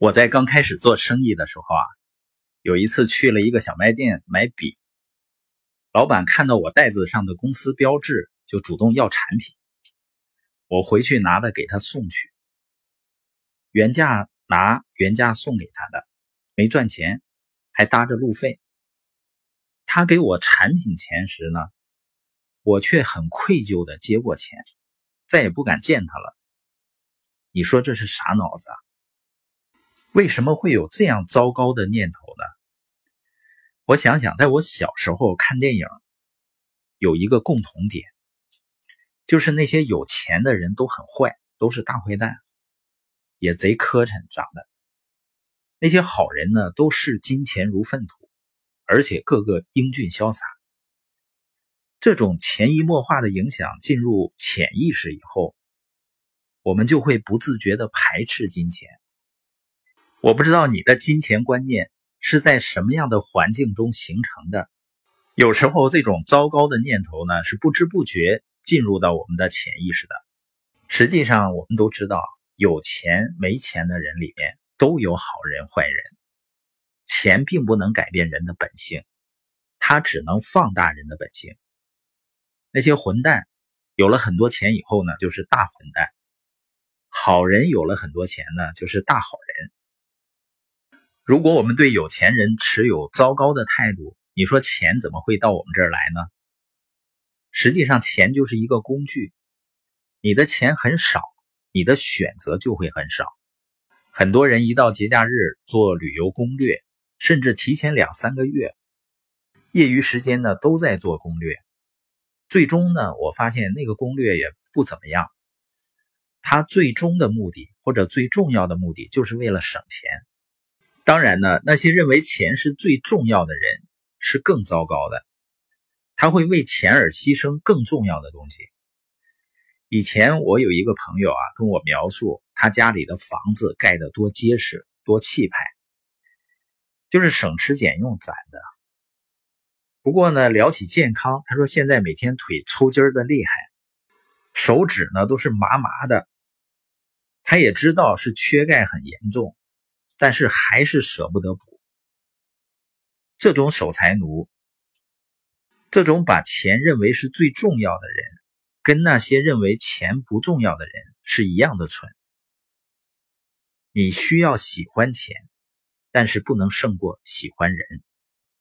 我在刚开始做生意的时候啊，有一次去了一个小卖店买笔，老板看到我袋子上的公司标志，就主动要产品。我回去拿的给他送去，原价拿原价送给他的，没赚钱，还搭着路费。他给我产品钱时呢，我却很愧疚的接过钱，再也不敢见他了。你说这是啥脑子啊？为什么会有这样糟糕的念头呢？我想想，在我小时候看电影，有一个共同点，就是那些有钱的人都很坏，都是大坏蛋，也贼磕碜长得。那些好人呢，都视金钱如粪土。而且个个英俊潇洒，这种潜移默化的影响进入潜意识以后，我们就会不自觉的排斥金钱。我不知道你的金钱观念是在什么样的环境中形成的。有时候这种糟糕的念头呢，是不知不觉进入到我们的潜意识的。实际上，我们都知道，有钱没钱的人里面都有好人坏人。钱并不能改变人的本性，它只能放大人的本性。那些混蛋有了很多钱以后呢，就是大混蛋；好人有了很多钱呢，就是大好人。如果我们对有钱人持有糟糕的态度，你说钱怎么会到我们这儿来呢？实际上，钱就是一个工具。你的钱很少，你的选择就会很少。很多人一到节假日做旅游攻略。甚至提前两三个月，业余时间呢都在做攻略。最终呢，我发现那个攻略也不怎么样。他最终的目的或者最重要的目的，就是为了省钱。当然呢，那些认为钱是最重要的人是更糟糕的，他会为钱而牺牲更重要的东西。以前我有一个朋友啊，跟我描述他家里的房子盖得多结实、多气派。就是省吃俭用攒的。不过呢，聊起健康，他说现在每天腿抽筋儿的厉害，手指呢都是麻麻的。他也知道是缺钙很严重，但是还是舍不得补。这种守财奴，这种把钱认为是最重要的人，跟那些认为钱不重要的人是一样的蠢。你需要喜欢钱。但是不能胜过喜欢人。